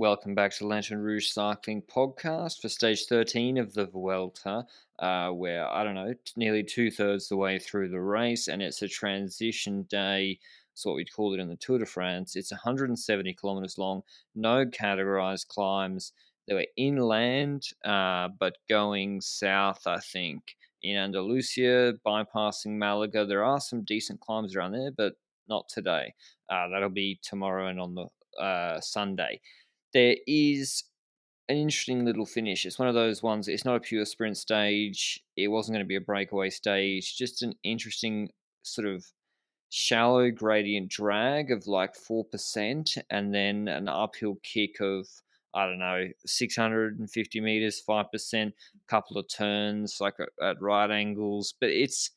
Welcome back to Lanterne Rouge Cycling Podcast for stage 13 of the Vuelta, uh, where, I don't know, nearly two thirds the way through the race, and it's a transition day. That's what we'd call it in the Tour de France. It's 170 kilometers long, no categorized climbs. They were inland, uh, but going south, I think, in Andalusia, bypassing Malaga. There are some decent climbs around there, but not today. Uh, that'll be tomorrow and on the uh, Sunday there is an interesting little finish. It's one of those ones, it's not a pure sprint stage. It wasn't going to be a breakaway stage. Just an interesting sort of shallow gradient drag of like 4%, and then an uphill kick of, I don't know, 650 meters, 5%, couple of turns, like at right angles. But it's.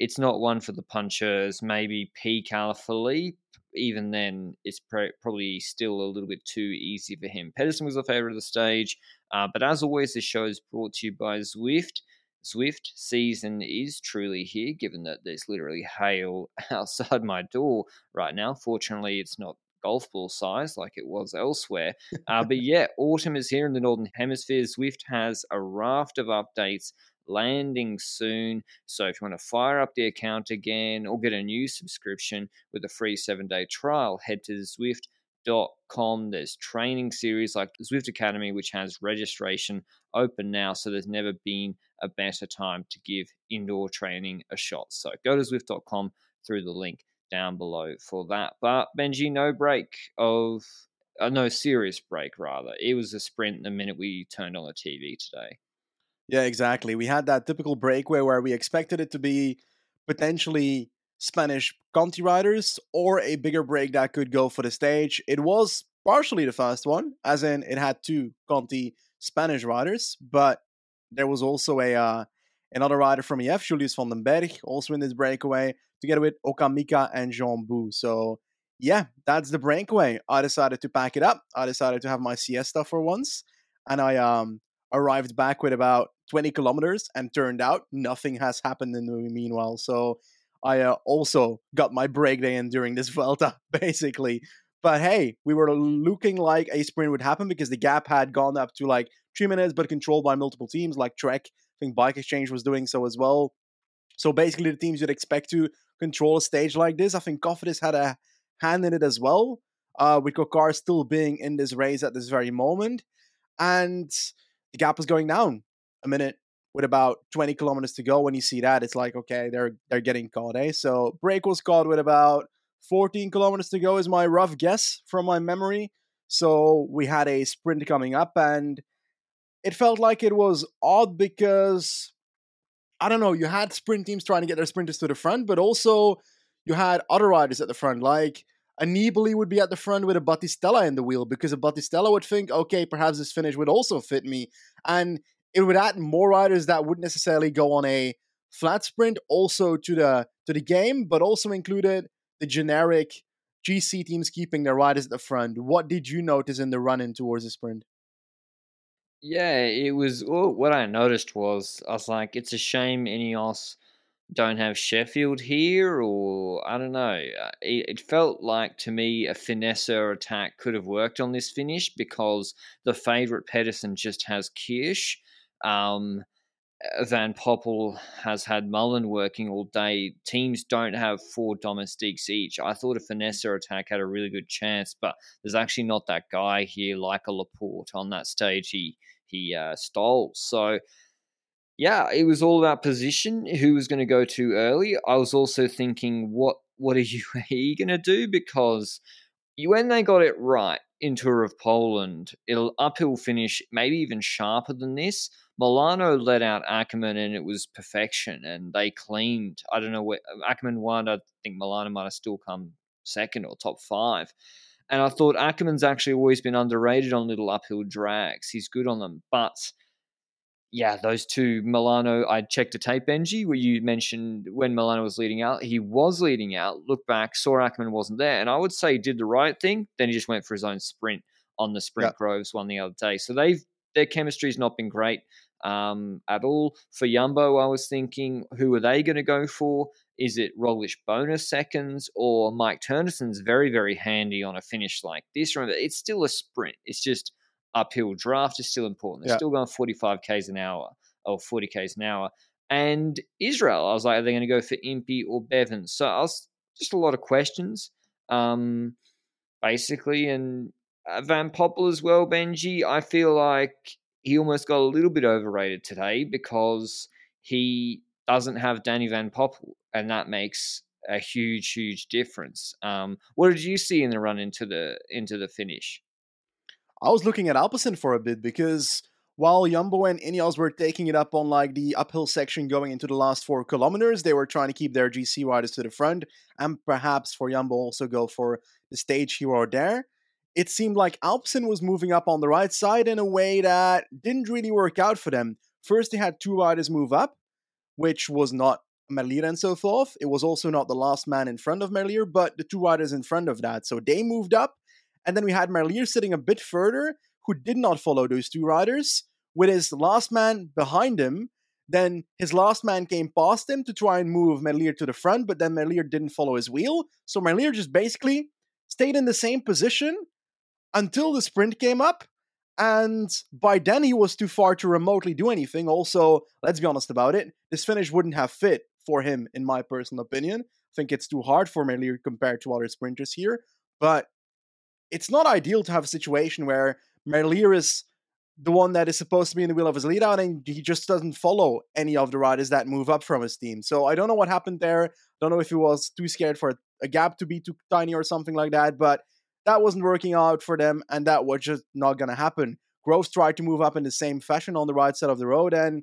It's not one for the punchers. Maybe P. Alaphilippe, even then, it's probably still a little bit too easy for him. Pedersen was the favorite of the stage, uh, but as always, this show is brought to you by Zwift. Zwift season is truly here, given that there's literally hail outside my door right now. Fortunately, it's not golf ball size like it was elsewhere. Uh, but yeah, autumn is here in the Northern Hemisphere. Zwift has a raft of updates landing soon. So if you want to fire up the account again or get a new subscription with a free seven day trial, head to Zwift.com. There's training series like Zwift Academy, which has registration open now. So there's never been a better time to give indoor training a shot. So go to Zwift.com through the link down below for that. But Benji, no break of uh, no serious break rather. It was a sprint the minute we turned on the TV today. Yeah, exactly. We had that typical breakaway where we expected it to be potentially Spanish Conti riders or a bigger break that could go for the stage. It was partially the first one, as in it had two Conti Spanish riders, but there was also a uh, another rider from EF, Julius van den Berg, also in this breakaway, together with Okamika and Joan Bou. So yeah, that's the breakaway. I decided to pack it up. I decided to have my siesta for once, and I um arrived back with about 20 kilometers, and turned out nothing has happened in the meanwhile. So I uh, also got my break day in during this Vuelta, basically. But hey, we were looking like a sprint would happen because the gap had gone up to like three minutes, but controlled by multiple teams like Trek. I think Bike Exchange was doing so as well. So basically, the teams you'd expect to control a stage like this. I think Cofidis had a hand in it as well, uh, with Coquard still being in this race at this very moment. And the gap was going down a minute with about 20 kilometers to go. When you see that, it's like, okay, they're they're getting caught, eh? So break was caught with about 14 kilometers to go is my rough guess from my memory. So we had a sprint coming up and it felt like it was odd because I don't know, you had sprint teams trying to get their sprinters to the front, but also you had other riders at the front, like a Nibali would be at the front with a Battistella in the wheel because a Battistella would think, okay, perhaps this finish would also fit me. And it would add more riders that wouldn't necessarily go on a flat sprint also to the to the game, but also included the generic GC teams keeping their riders at the front. What did you notice in the run in towards the sprint? Yeah, it was well, what I noticed was I was like, it's a shame Ineos don't have Sheffield here, or I don't know. Uh, it, it, felt like to me a finesse attack could have worked on this finish because the favourite Pedersen just has Kirsch. Um, uh, Van Poppel has had Mullen working all day. Teams don't have four domestiques each. I thought a finesse attack had a really good chance, but there's actually not that guy here like a Laporte on that stage. He he uh, stole. So yeah, it was all about position. Who was going to go too early? I was also thinking, what what are you, going to do? Because when they got it right in Tour of Poland, it'll uphill finish, maybe even sharper than this. Molano let out Ackermann and it was perfection, and they cleaned. I don't know where um, Ackermann won. I think Molano might have still come second or top five. And I thought Ackermann's actually always been underrated on little uphill drags. He's good on them. But yeah, those two, Molano, I checked a tape, Benji, where you mentioned when Molano was leading out. He was leading out, looked back, saw Ackermann wasn't there. And I would say he did the right thing. Then he just went for his own sprint on the sprint. Yep. Groves won the other day. So they've their chemistry's not been great um, at all. For Jumbo, I was thinking, who are they going to go for? Is it Roglic bonus seconds or Mike Teunissen's very, very handy on a finish like this? Remember, it's still a sprint. It's just uphill draft is still important. They're yeah. still going 45 k's an hour or 40 k's an hour. And Israel, I was like, are they going to go for Impey or Bevin? So I was just a lot of questions, um, basically. And uh, Van Poppel as well, Benji. I feel like he almost got a little bit overrated today because he doesn't have Danny Van Poppel, and that makes a huge, huge difference. Um, what did you see in the run into the into the finish? I was looking at Alpecin for a bit because while Jumbo and Ineos were taking it up on like the uphill section going into the last four kilometers, they were trying to keep their GC riders to the front and perhaps for Jumbo also go for the stage here or there it seemed like Alpecin was moving up on the right side in a way that didn't really work out for them. First, they had two riders move up, which was not Merlier and so forth. It was also not the last man in front of Merlier, but the two riders in front of that. So they moved up, and then we had Merlier sitting a bit further, who did not follow those two riders, with his last man behind him. Then his last man came past him to try and move Merlier to the front, but then Merlier didn't follow his wheel. So Merlier just basically stayed in the same position until the sprint came up. And by then, he was too far to remotely do anything. Also, let's be honest about it, this finish wouldn't have fit for him, in my personal opinion. I think it's too hard for Merlier compared to other sprinters here. But it's not ideal to have a situation where Merlier is the one that is supposed to be in the wheel of his lead out and he just doesn't follow any of the riders that move up from his team. So I don't know what happened there. I don't know if he was too scared for a gap to be too tiny or something like that. But that wasn't working out for them, and that was just not going to happen. Groves tried to move up in the same fashion on the right side of the road, and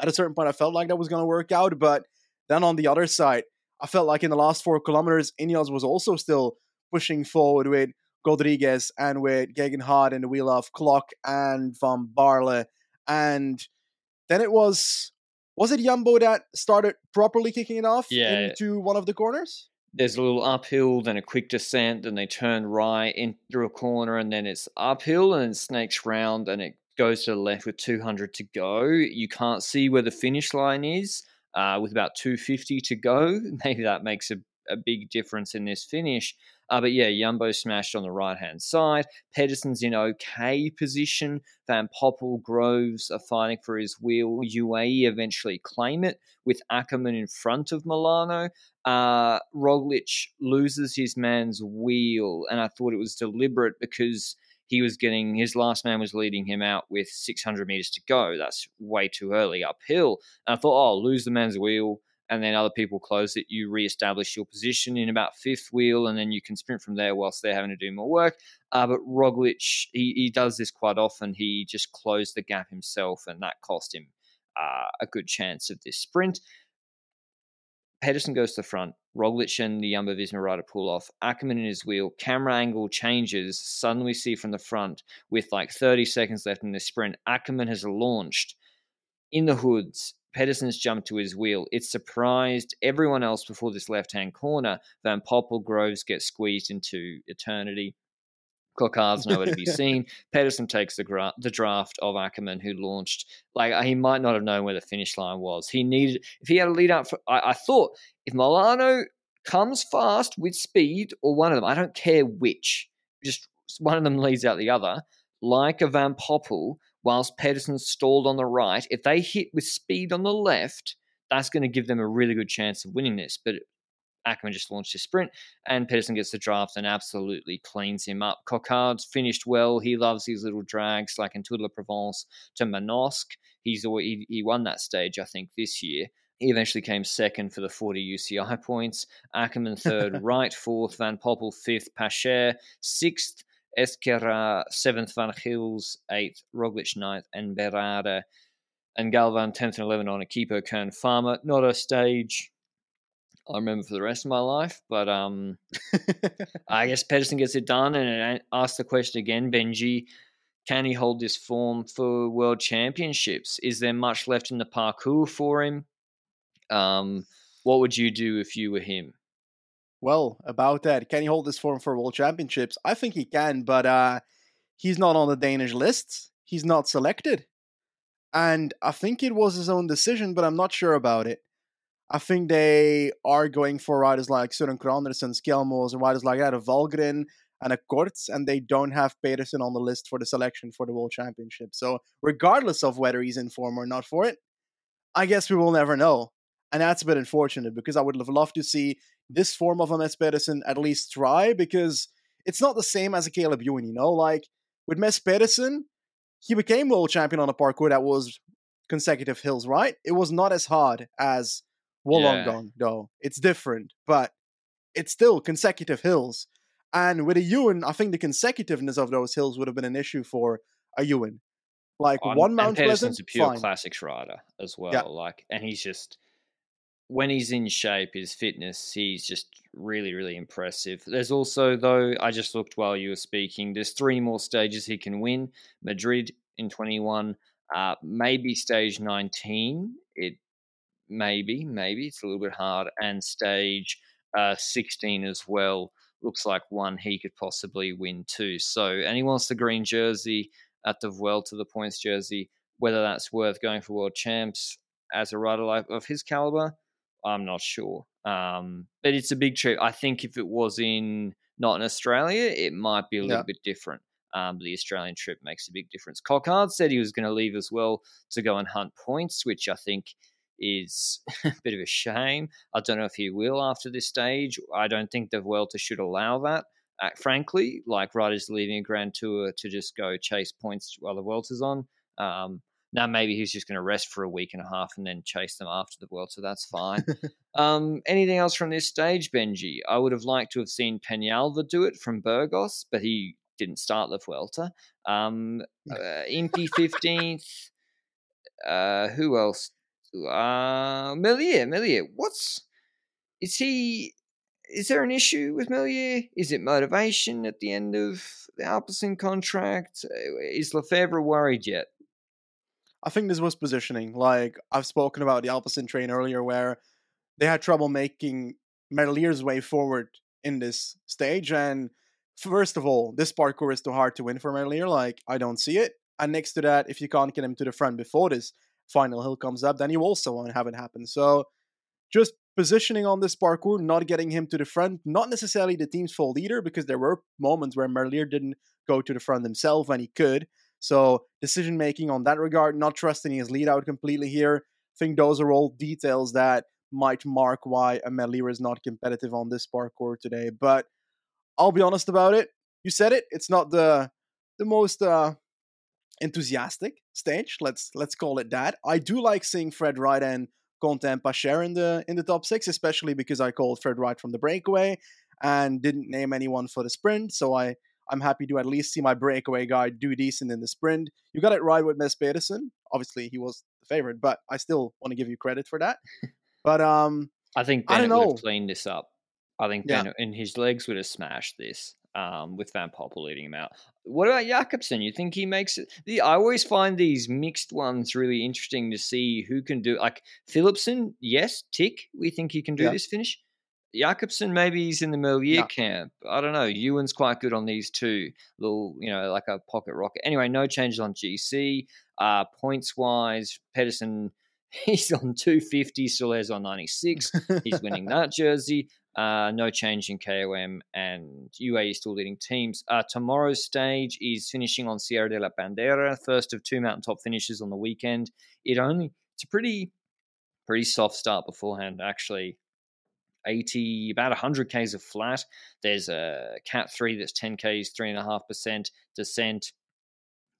at a certain point, I felt like that was going to work out. But then on the other side, I felt like in the last four kilometers, Ineos was also still pushing forward with Rodriguez and with Geoghegan Hart in the wheel of Klock and Van Baarle. And then it was, was it Jumbo that started properly kicking it off yeah. into one of the corners? there's a little uphill, then a quick descent, then they turn right into a corner, and then it's uphill and it snakes round and it goes to the left with 200 to go. You can't see where the finish line is uh, with about 250 to go. Maybe that makes a, a big difference in this finish. Uh, but yeah, Jumbo smashed on the right hand side. Pedersen's in okay position. Van Poppel, Groves are fighting for his wheel. UAE eventually claim it with Ackermann in front of Molano. Uh, Roglic loses his man's wheel, and I thought it was deliberate because he was getting his last man was leading him out with 600 meters to go. That's way too early uphill. And I thought, oh, lose the man's wheel and then other people close it, you re-establish your position in about fifth wheel, and then you can sprint from there whilst they're having to do more work. Uh, but Roglic, he, he does this quite often. He just closed the gap himself, and that cost him uh, a good chance of this sprint. Pedersen goes to the front. Roglic and the Jumbo Visma rider pull off. Ackermann in his wheel. Camera angle changes. Suddenly, see from the front with like 30 seconds left in the sprint. Ackermann has launched in the hoods Pedersen's jumped to his wheel. It surprised everyone else before this left hand corner. Van Poppel Groves get squeezed into eternity. Coquard's nowhere to be seen. Pedersen takes the, gra- the draft of Ackermann, who launched. Like he might not have known where the finish line was. He needed if he had a lead up. For, I, I thought if Molano comes fast with speed, or one of them, I don't care which, just one of them leads out the other. Like a Van Poppel, whilst Pedersen stalled on the right, if they hit with speed on the left, that's going to give them a really good chance of winning this. But Ackermann just launched his sprint, and Pedersen gets the draft and absolutely cleans him up. Coquard's finished well. He loves these little drags, like in Tour de la Provence to Manosque. He's he, he won that stage, I think, this year. He eventually came second for the 40 UCI points. Ackermann third, Wright fourth, Van Poppel fifth, Pacher sixth, Ezquerra seventh, Van Gils eighth, Roglic ninth, and Berada and Galvan tenth and eleventh on Equipo Kern Pharma. Not a stage I remember for the rest of my life. But um, I guess Pedersen gets it done, and ask the question again, Benji. Can he hold this form for world championships? Is there much left in the parcours for him? Um, what would you do if you were him? Well, about that, can he hold this form for world championships? I think he can, but uh, he's not on the Danish list. He's not selected. And I think it was his own decision, but I'm not sure about it. I think they are going for riders like Søren Andersen, Skjelmose, and riders like that, a Valgren and a Korts, and they don't have Pedersen on the list for the selection for the World Championship. So, regardless of whether he's in form or not for it, I guess we will never know. And that's a bit unfortunate because I would have loved to see this form of a Mads Pedersen at least try because it's not the same as a Caleb Ewan, you know? Like with Mads Pedersen, he became world champion on a parcours that was consecutive hills, right? It was not as hard as Wollongong, yeah. though. It's different, but it's still consecutive hills. And with a Ewan, I think the consecutiveness of those hills would have been an issue for a Ewan. Like um, one Mount Pleasant, a pure fine. classics rider as well. Yeah. Like, and he's just when he's in shape, his fitness, he's just really, really impressive. There's also, though, I just looked while you were speaking. There's three more stages he can win: Madrid in 21, uh, maybe stage 19. It maybe, maybe it's a little bit hard, and stage uh, 16 as well. Looks like one he could possibly win too. So, and he wants the green jersey at the Vuelta, the points jersey. Whether that's worth going for world champs as a rider of his caliber, I'm not sure. Um, but it's a big trip. I think if it was in not in Australia, it might be a little yeah. bit different. Um, the Australian trip makes a big difference. Coquard said he was going to leave as well to go and hunt points, which I think is a bit of a shame. I don't know if he will after this stage. I don't think the Vuelta should allow that. Uh, frankly, like riders leaving a Grand Tour to just go chase points while the Vuelta's on. Um, now maybe he's just going to rest for a week and a half and then chase them after the world. So That's fine. um, anything else from this stage, Benji? I would have liked to have seen Peñalva do it from Burgos, but he didn't start the Vuelta. Um, uh, Impey 15th. Uh, who else? Uh, Merlier. Merlier. What's. Is he. Is there an issue with Merlier? Is it motivation at the end of the Alpecin contract? Uh, is Lefevere worried yet? I think this was positioning. Like I've spoken about the Alpecin train earlier, where they had trouble making Merlier's way forward in this stage. And first of all, this parcours is too hard to win for Merlier. Like I don't see it. And next to that, if you can't get him to the front before this final hill comes up, then you also won't have it happen. So just positioning on this parcours, not getting him to the front, not necessarily the team's fault either, because there were moments where Merlier didn't go to the front himself when he could. So decision making on that regard, not trusting his lead out completely here. I think those are all details that might mark why Merlier is not competitive on this parcours today. But I'll be honest about it. You said it. It's not the the most uh, enthusiastic stage. Let's let's call it that. I do like seeing Fred Wright and Quentin Pacher in the in the top six, especially because I called Fred Wright from the breakaway and didn't name anyone for the sprint. So I I'm happy to at least see my breakaway guy do decent in the sprint. You got it right with Mads Pedersen. Obviously, he was the favorite, but I still want to give you credit for that. But um, I think Bennett I would have cleaned this up. I think yeah. Bennett and his legs would have smashed this. Um, with Van Poppel leading him out. What about Jakobsen? You think he makes it? The, I always find these mixed ones really interesting to see who can do. Like Philipsen, yes, tick. We think he can do yeah. this finish. Jakobsen maybe he's in the Merlier no. camp. I don't know. Ewan's quite good on these two. Little, you know, like a pocket rocket. Anyway, no changes on GC. Uh, points wise, Pedersen, he's on 250. Soler's on 96. He's winning that jersey. Uh, no change in KOM and UAE still leading teams. Uh, tomorrow's stage is finishing on Sierra de la Pandera, first of two mountaintop finishes on the weekend. It only it's a pretty pretty soft start beforehand actually. 80, about 100 Ks of flat. There's a Cat 3 that's 10 Ks, 3.5% descent.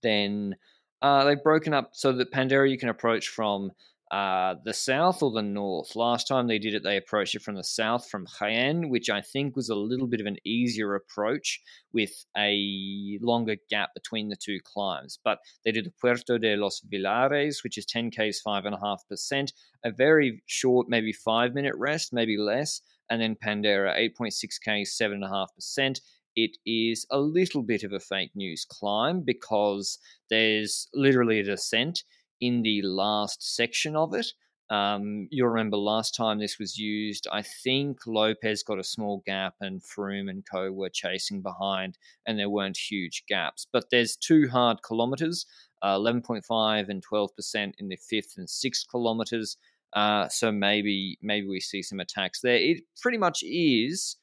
Then uh, they've broken up so that Pandera you can approach from uh, the south or the north. Last time they did it, they approached it from the south, from Jaén, which I think was a little bit of an easier approach with a longer gap between the two climbs. But they did the Puerto de los Vilares, which is 10 Ks, 5.5%, a very short, maybe five minute rest, maybe less, and then Pandera, 8.6 Ks, 7.5% it is a little bit of a fake news climb because there's literally a descent in the last section of it. Um, you'll remember last time this was used, I think Lopez got a small gap and Froome and co were chasing behind, and there weren't huge gaps. But there's two hard kilometers, uh, 11.5 and 12% in the fifth and sixth kilometers. Uh, so maybe maybe we see some attacks there. It pretty much is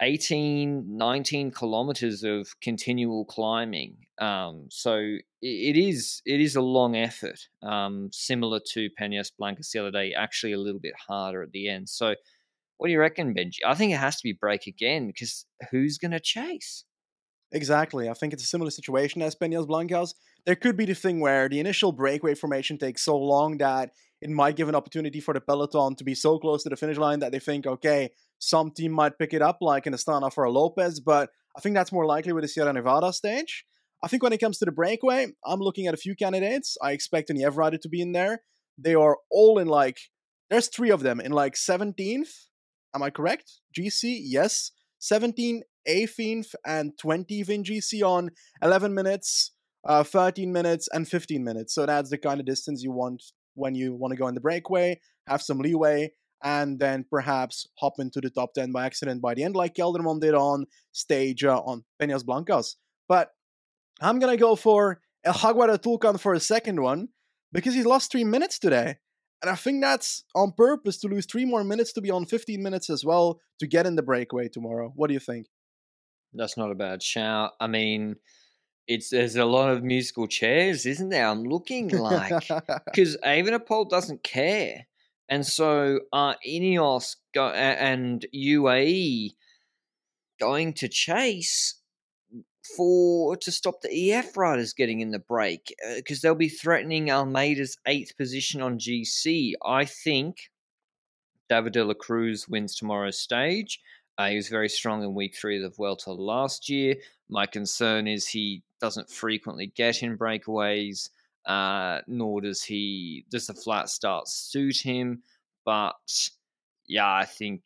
18, 19 kilometers of continual climbing. Um, so it, is it is a long effort, um, similar to Peñas Blancas the other day, actually a little bit harder at the end. So what do you reckon, Benji? I think it has to be break again because who's going to chase? Exactly. I think it's a similar situation as Peñas Blancas. There could be the thing where the initial breakaway formation takes so long that it might give an opportunity for the peloton to be so close to the finish line that they think, okay, some team might pick it up, like in Astana for a Lopez, but I think that's more likely with the Sierra Nevada stage. I think when it comes to the breakaway, I'm looking at a few candidates. I expect an rider to be in there. They are all in like, there's three of them in like 17th. Am I correct? GC, yes. 17, 18th, and 20th in GC on 11 minutes, uh, 13 minutes, and 15 minutes. So that's the kind of distance you want when you want to go in the breakaway, have some leeway, and then perhaps hop into the top 10 by accident by the end, like Kelderman did on stage uh, on Peñas Blancas. But I'm going to go for El Jaguar Tulcan for a second one because he's lost three minutes today. And I think that's on purpose to lose three more minutes to be on 15 minutes as well to get in the breakaway tomorrow. What do you think? That's not a bad shout. I mean, it's there's a lot of musical chairs, isn't there? I'm looking like because Evenepoel doesn't care, and so are Ineos go, and UAE going to chase for to stop the EF riders getting in the break because uh, they'll be threatening Almeida's eighth position on GC. I think David de la Cruz wins tomorrow's stage. Uh, he was very strong in week three of the Vuelta last year. My concern is he doesn't frequently get in breakaways, uh, nor does he does the flat start suit him. But yeah, I think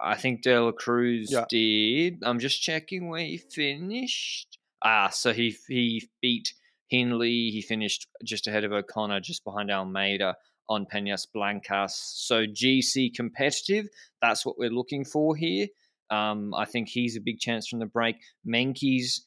I think De La Cruz yeah. did. I'm just checking where he finished. Ah, so he he beat Hindley. He finished just ahead of O'Connor, just behind Almeida on Peñas Blancas. So GC competitive. That's what we're looking for here. Um, I think he's a big chance from the break. Meintjes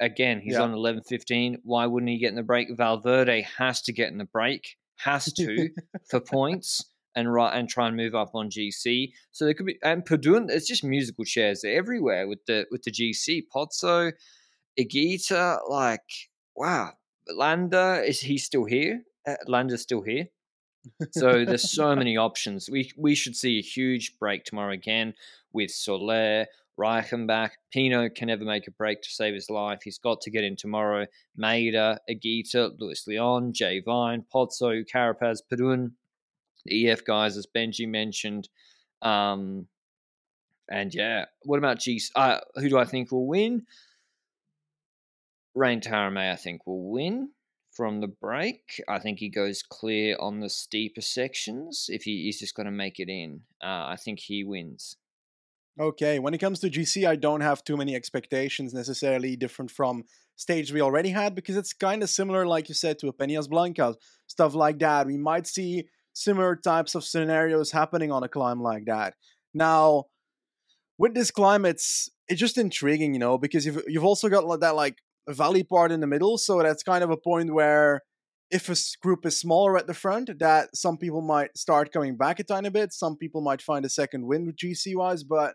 again, he's yeah. on 11 15. Why wouldn't he get in the break? Valverde has to get in the break, has to for points and right and try and move up on GC. So there could be and Padun. It's just musical chairs everywhere with the with the GC. Pozzo, Higuita, like wow. Landa is he still here? Uh, Landa's still here. so there's so many options. We we should see a huge break tomorrow again with Soler, Reichenbach. Pino can never make a break to save his life. He's got to get in tomorrow. Maida, Higuita, Luis Leon, Jay Vine, Pozzo, Carapaz, Padun, the EF guys, as Benji mentioned. Um, and yeah, what about G? Uh, who do I think will win? Rein Taaramäe, I think, will win from the break. I think he goes clear on the steeper sections. If he is just going to make it in, uh, I think he wins. Okay, when it comes to GC, I don't have too many expectations necessarily different from stage we already had because it's kind of similar, like you said, to a Peñas Blancas, stuff like that. We might see similar types of scenarios happening on a climb like that. Now, with this climb, it's it's just intriguing, you know, because you've you've also got that like valley part in the middle, so that's kind of a point where if a group is smaller at the front, that some people might start coming back a tiny bit. Some people might find a second wind with GC wise, but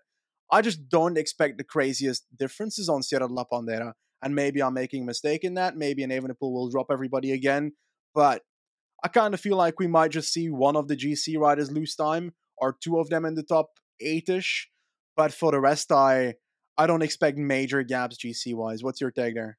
I just don't expect the craziest differences on Sierra de la Pandera. And maybe I'm making a mistake in that. Maybe an Evenepoel will drop everybody again. But I kind of feel like we might just see one of the GC riders lose time or two of them in the top eight-ish. But for the rest, I I don't expect major gaps GC wise. What's your take there?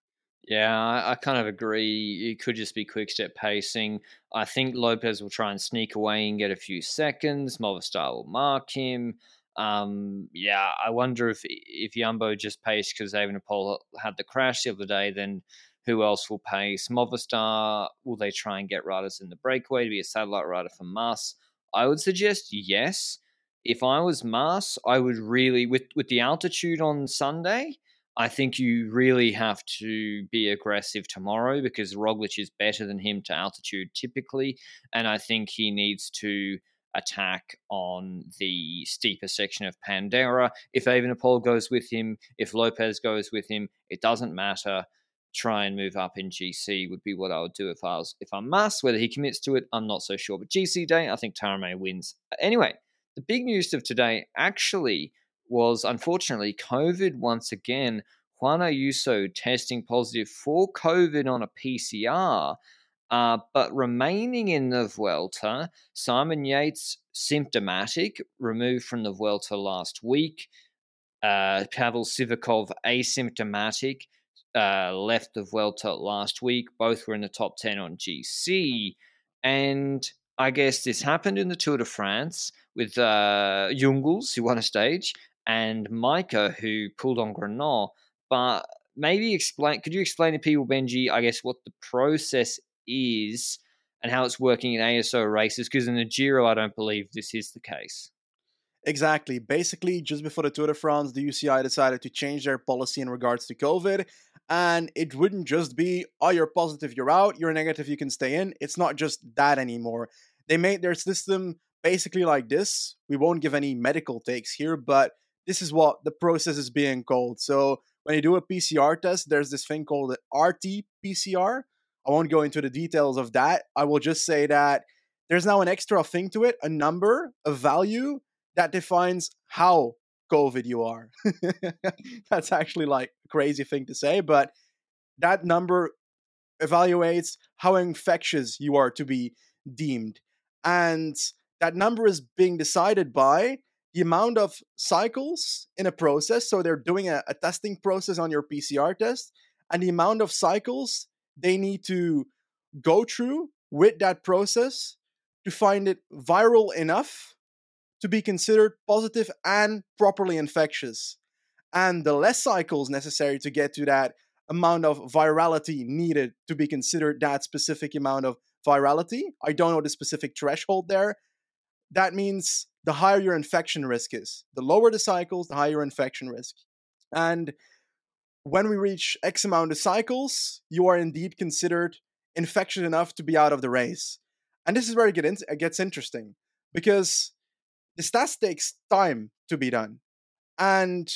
Yeah, I, I, kind of agree. It could just be quick step pacing. I think Lopez will try and sneak away and get a few seconds. Movistar will mark him. Um, yeah, I wonder if if Jumbo just paced because Evenepoel had the crash the other day, then who else will pace? Movistar, will they try and get riders in the breakaway to be a satellite rider for Mas? I would suggest yes. If I was Mas, I would really, with, with the altitude on Sunday, I think you really have to be aggressive tomorrow because Roglic is better than him to altitude typically. And I think he needs to attack on the steeper section of Pandera. If Evenepoel goes with him, if Lopez goes with him, it doesn't matter. Try and move up in GC would be what I would do if I was if I'm Mas. Whether he commits to it, I'm not so sure. But GC day, I think Taaramäe wins. Anyway, the big news of today actually was unfortunately COVID once again. Juan Ayuso testing positive for COVID on a PCR, uh, but remaining in the Vuelta. Simon Yates symptomatic, removed from the Vuelta last week. Uh, Pavel Sivakov asymptomatic, uh, left the Vuelta last week. Both were in the top 10 on GC. And I guess this happened in the Tour de France with uh, Jungels, who won a stage, and Majka, who pulled on Granon. But maybe explain, could you explain to people, Benji, I guess, what the process is and how it's working in ASO races? Because in the Giro, I don't believe this is the case. Exactly. Basically, just before the Tour de France, the UCI decided to change their policy in regards to COVID. And it wouldn't just be, oh, you're positive, you're out, you're negative, you can stay in. It's not just that anymore. They made their system basically like this. We won't give any medical takes here, but this is what the process is being called. So when you do a PCR test, there's this thing called RT PCR. I won't go into the details of that. I will just say that there's now an extra thing to it, a number, a value that defines how COVID you are. That's actually like a crazy thing to say, but that number evaluates how infectious you are to be deemed. And that number is being decided by the amount of cycles in a process. So they're doing a, a testing process on your PCR test, and the amount of cycles they need to go through with that process to find it viral enough to be considered positive and properly infectious. And the less cycles necessary to get to that amount of virality needed to be considered that specific amount of virality. I don't know the specific threshold there. That means the higher your infection risk is. The lower the cycles, the higher infection risk. And when we reach X amount of cycles, you are indeed considered infectious enough to be out of the race. And this is where it gets interesting because the stats takes time to be done. And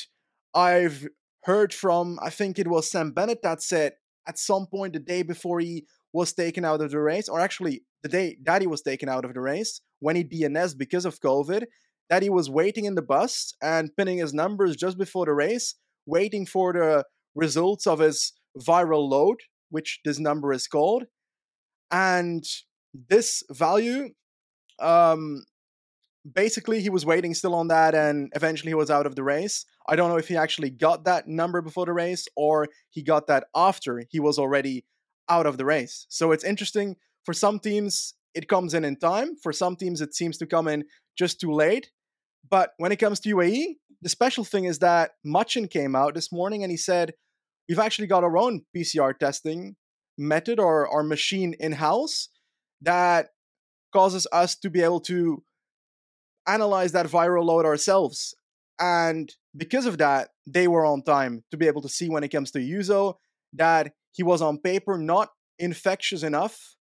I've heard from, I think it was Sam Bennett that said at some point the day before he was taken out of the race, or actually the day that he was taken out of the race, when he DNS because of COVID, that he was waiting in the bus and pinning his numbers just before the race, waiting for the results of his viral load, which this number is called. And this value um, basically he was waiting still on that and eventually he was out of the race. I don't know if he actually got that number before the race or he got that after he was already out of the race. So it's interesting. For some teams it comes in in time. For some teams it seems to come in just too late. But when it comes to uae the special thing is that Matxin came out this morning and he said we've actually got our own pcr testing method or our machine in house that causes us to be able to analyze that viral load ourselves. And because of that, they were on time to be able to see when it comes to Ayuso that he was on paper not infectious enough.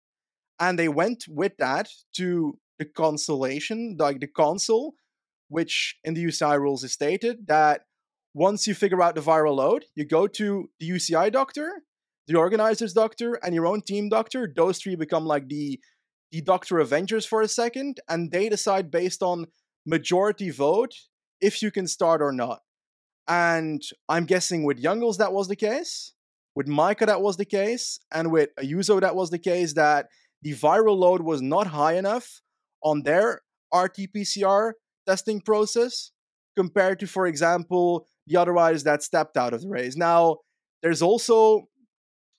And they went with that to the consolation, like the console, which in the UCI rules is stated that once you figure out the viral load, you go to the UCI doctor, the organizer's doctor, and your own team doctor. Those three become like the the Doctor Avengers for a second, and they decide based on majority vote if you can start or not. And I'm guessing with Jungels that was the case, with Majka that was the case, and with Ayuso that was the case that the viral load was not high enough on their RT-PCR testing process compared to, for example, the other riders that stepped out of the race. Now, there's also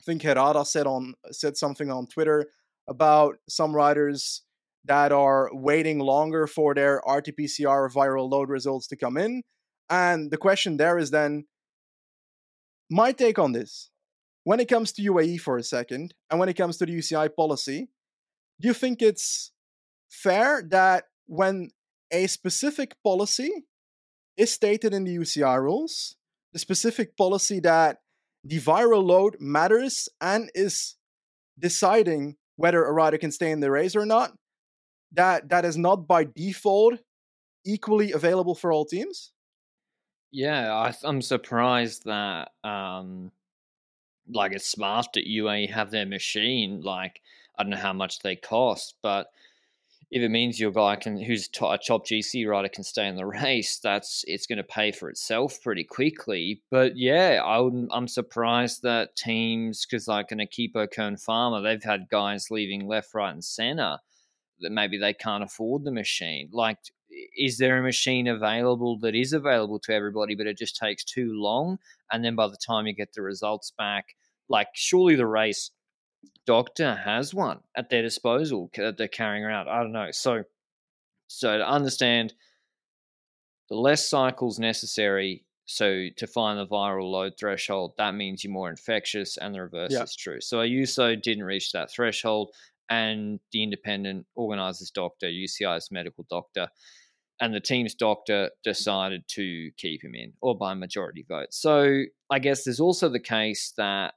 I think Herrada said on said something on Twitter about some riders that are waiting longer for their RT-PCR viral load results to come in. And the question there is then my take on this. When it comes to UAE for a second, and when it comes to the UCI policy, do you think it's fair that when a specific policy is stated in the UCI rules, the specific policy that the viral load matters and is deciding whether a rider can stay in the race or not, that that is not by default equally available for all teams? Yeah, I, am surprised that um, like it's smart that UAE have their machine. Like I don't know how much they cost, but if it means your guy can who's a top GC rider can stay in the race, that's it's going to pay for itself pretty quickly. But yeah, I am surprised that teams because like an Equipo Kern Pharma, they've had guys leaving left, right, and center that maybe they can't afford the machine. Like, is there a machine available that is available to everybody, but it just takes too long? And then by the time you get the results back, like surely the race doctor has one at their disposal that they're carrying around. I don't know. So, so to understand, the less cycles necessary. So to find the viral load threshold, that means you're more infectious, and the reverse yeah. is true. So Ayuso didn't reach that threshold, and the independent organizers doctor, UCI's medical doctor, and the team's doctor decided to keep him in, or by majority vote. So I guess there's also the case that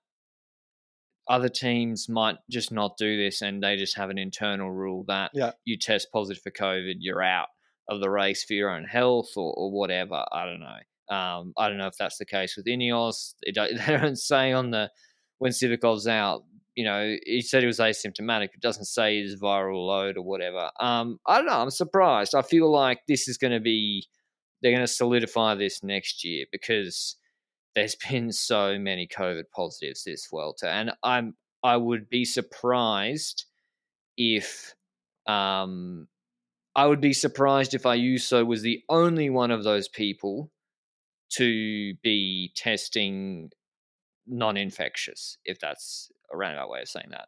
other teams might just not do this and they just have an internal rule that yeah. you test positive for COVID, you're out of the race for your own health or, or whatever. I don't know. Um, I don't know if that's the case with Ineos. It, they don't say on the when Sivakov's out, you know, he said he was asymptomatic. It doesn't say his viral load or whatever. Um, I don't know. I'm surprised. I feel like this is going to be, they're going to solidify this next year because there's been so many COVID positives this Vuelta, and I'm I would be surprised if um I would be surprised if Ayuso was the only one of those people to be testing non-infectious, if that's a roundabout way of saying that.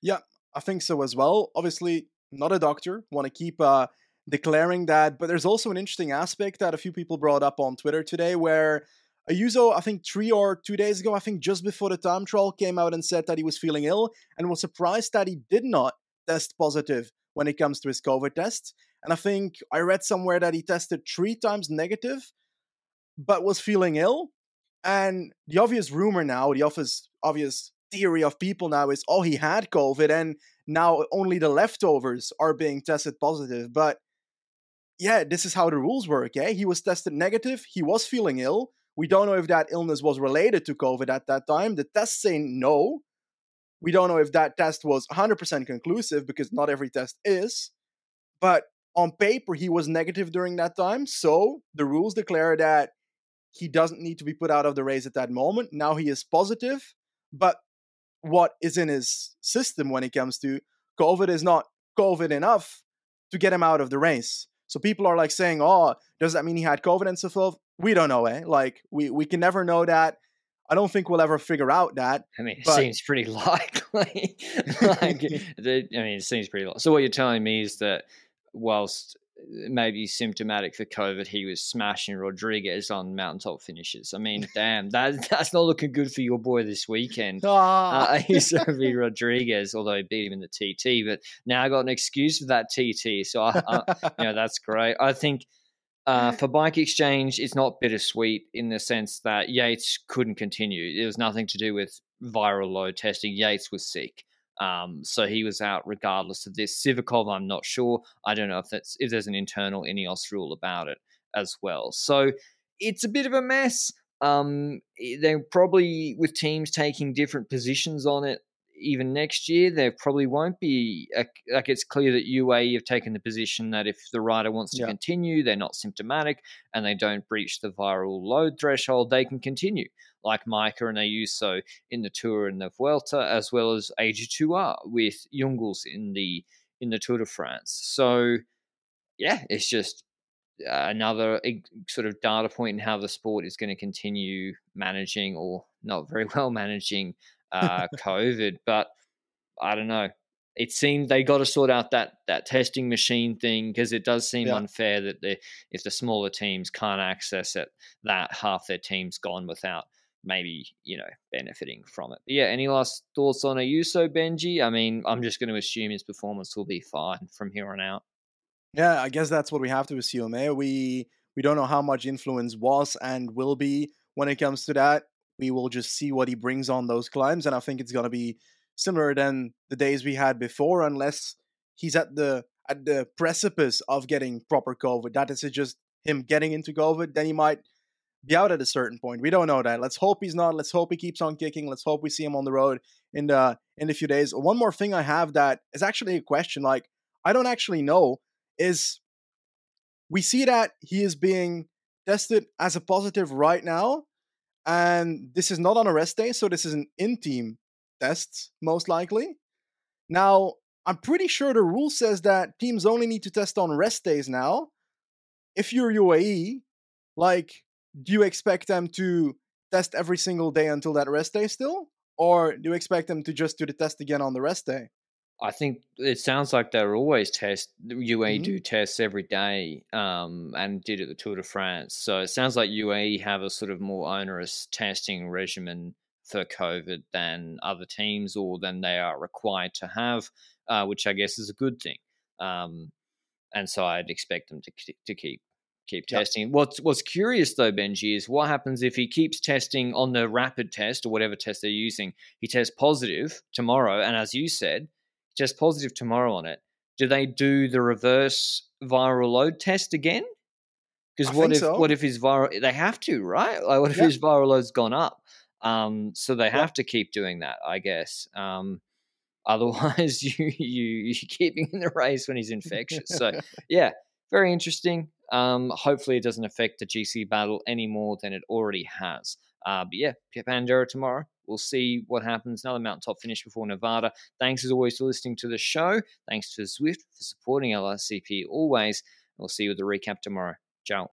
Yeah, I think so as well. Obviously, not a doctor. Want to keep uh, declaring that, but there's also an interesting aspect that a few people brought up on Twitter today, where Ayuso, I think three or two days ago, I think just before the time trial, came out and said that he was feeling ill and was surprised that he did not test positive when it comes to his COVID test. And I think I read somewhere that he tested three times negative, but was feeling ill. And the obvious rumor now, the obvious, obvious theory of people now is, oh, he had COVID, and now only the leftovers are being tested positive. But yeah, this is how the rules work. Eh? He was tested negative. He was feeling ill. We don't know if that illness was related to COVID at that time. The tests say no. We don't know if that test was 100% conclusive because not every test is. But on paper, he was negative during that time. So the rules declare that he doesn't need to be put out of the race at that moment. Now he is positive. But what is in his system when it comes to COVID is not COVID enough to get him out of the race. So people are like saying, "Oh, does that mean he had COVID and so forth?" We don't know, eh? Like we we can never know that. I don't think we'll ever figure out that. I mean, it but... seems pretty likely. like, I mean, it seems pretty. Likely. So what you're telling me is that whilst maybe symptomatic for COVID, he was smashing Rodriguez on mountaintop finishes. I mean, damn, that that's not looking good for your boy this weekend. Oh. Uh, he's going to be Rodriguez, although he beat him in the TT. But now I got an excuse for that TT, so I, I you know that's great. I think. Uh, for Bike Exchange, it's not bittersweet in the sense that Yates couldn't continue. It was nothing to do with viral load testing. Yates was sick. Um, so he was out regardless of this. Sivakov, I'm not sure. I don't know if that's if there's an internal Ineos rule about it as well. So it's a bit of a mess. Um, they're probably with teams taking different positions on it. Even next year, there probably won't be a, like it's clear that UAE have taken the position that if the rider wants to yeah. continue, they're not symptomatic and they don't breach the viral load threshold, they can continue like Majka and Ayuso in the Tour and the Vuelta, as well as AG2R with Jungels in the in the Tour de France. So, yeah, it's just uh, another sort of data point in how the sport is going to continue managing or not very well managing uh, COVID. But I don't know. It seemed they got to sort out that that testing machine thing because it does seem Yeah. unfair that the if the smaller teams can't access it, that half their team's gone without maybe you know benefiting from it. But yeah. Any last thoughts on Ayuso, Benji? I mean, I'm just going to assume his performance will be fine from here on out. Yeah, I guess that's what we have to assume. Eh? We we don't know how much influence was and will be when it comes to that. We will just see what he brings on those climbs, and I think it's gonna be similar than the days we had before, unless he's at the at the precipice of getting proper COVID. That is just him getting into COVID, then he might be out at a certain point. We don't know that. Let's hope he's not. Let's hope he keeps on kicking. Let's hope we see him on the road in the in a few days. One more thing I have that is actually a question. Like I don't actually know is we see that he is being tested as a positive right now, and this is not on a rest day, so this is an in-team test most likely. Now I'm pretty sure the rule says that teams only need to test on rest days now. If you're UAE, like, do you expect them to test every single day until that rest day still? Or do you expect them to just do the test again on the rest day? I think it sounds like they're always test. UAE Mhm. do tests every day, um, and did at the Tour de France. So it sounds like UAE have a sort of more onerous testing regimen for COVID than other teams, or than they are required to have, uh, which I guess is a good thing. Um, and so I'd expect them to to keep keep Yep. testing. What's what's curious though, Benji, is what happens if he keeps testing on the rapid test or whatever test they're using. He tests positive tomorrow, and as you said, just positive tomorrow on it. Do they do the reverse viral load test again? Because what if so. what if his viral they have to right? Like what if Yeah. his viral load's gone up? Um, so they have to keep doing that, I guess. Um, otherwise, you you you keep him in the race when he's infectious. So yeah, very interesting. Um, hopefully, it doesn't affect the GC battle any more than it already has. Uh, but yeah, Pandera tomorrow. We'll see what happens. Another mountaintop finish before Nevada. Thanks as always for listening to the show. Thanks to Zwift for supporting LRCP always. We'll see you with the recap tomorrow. Ciao.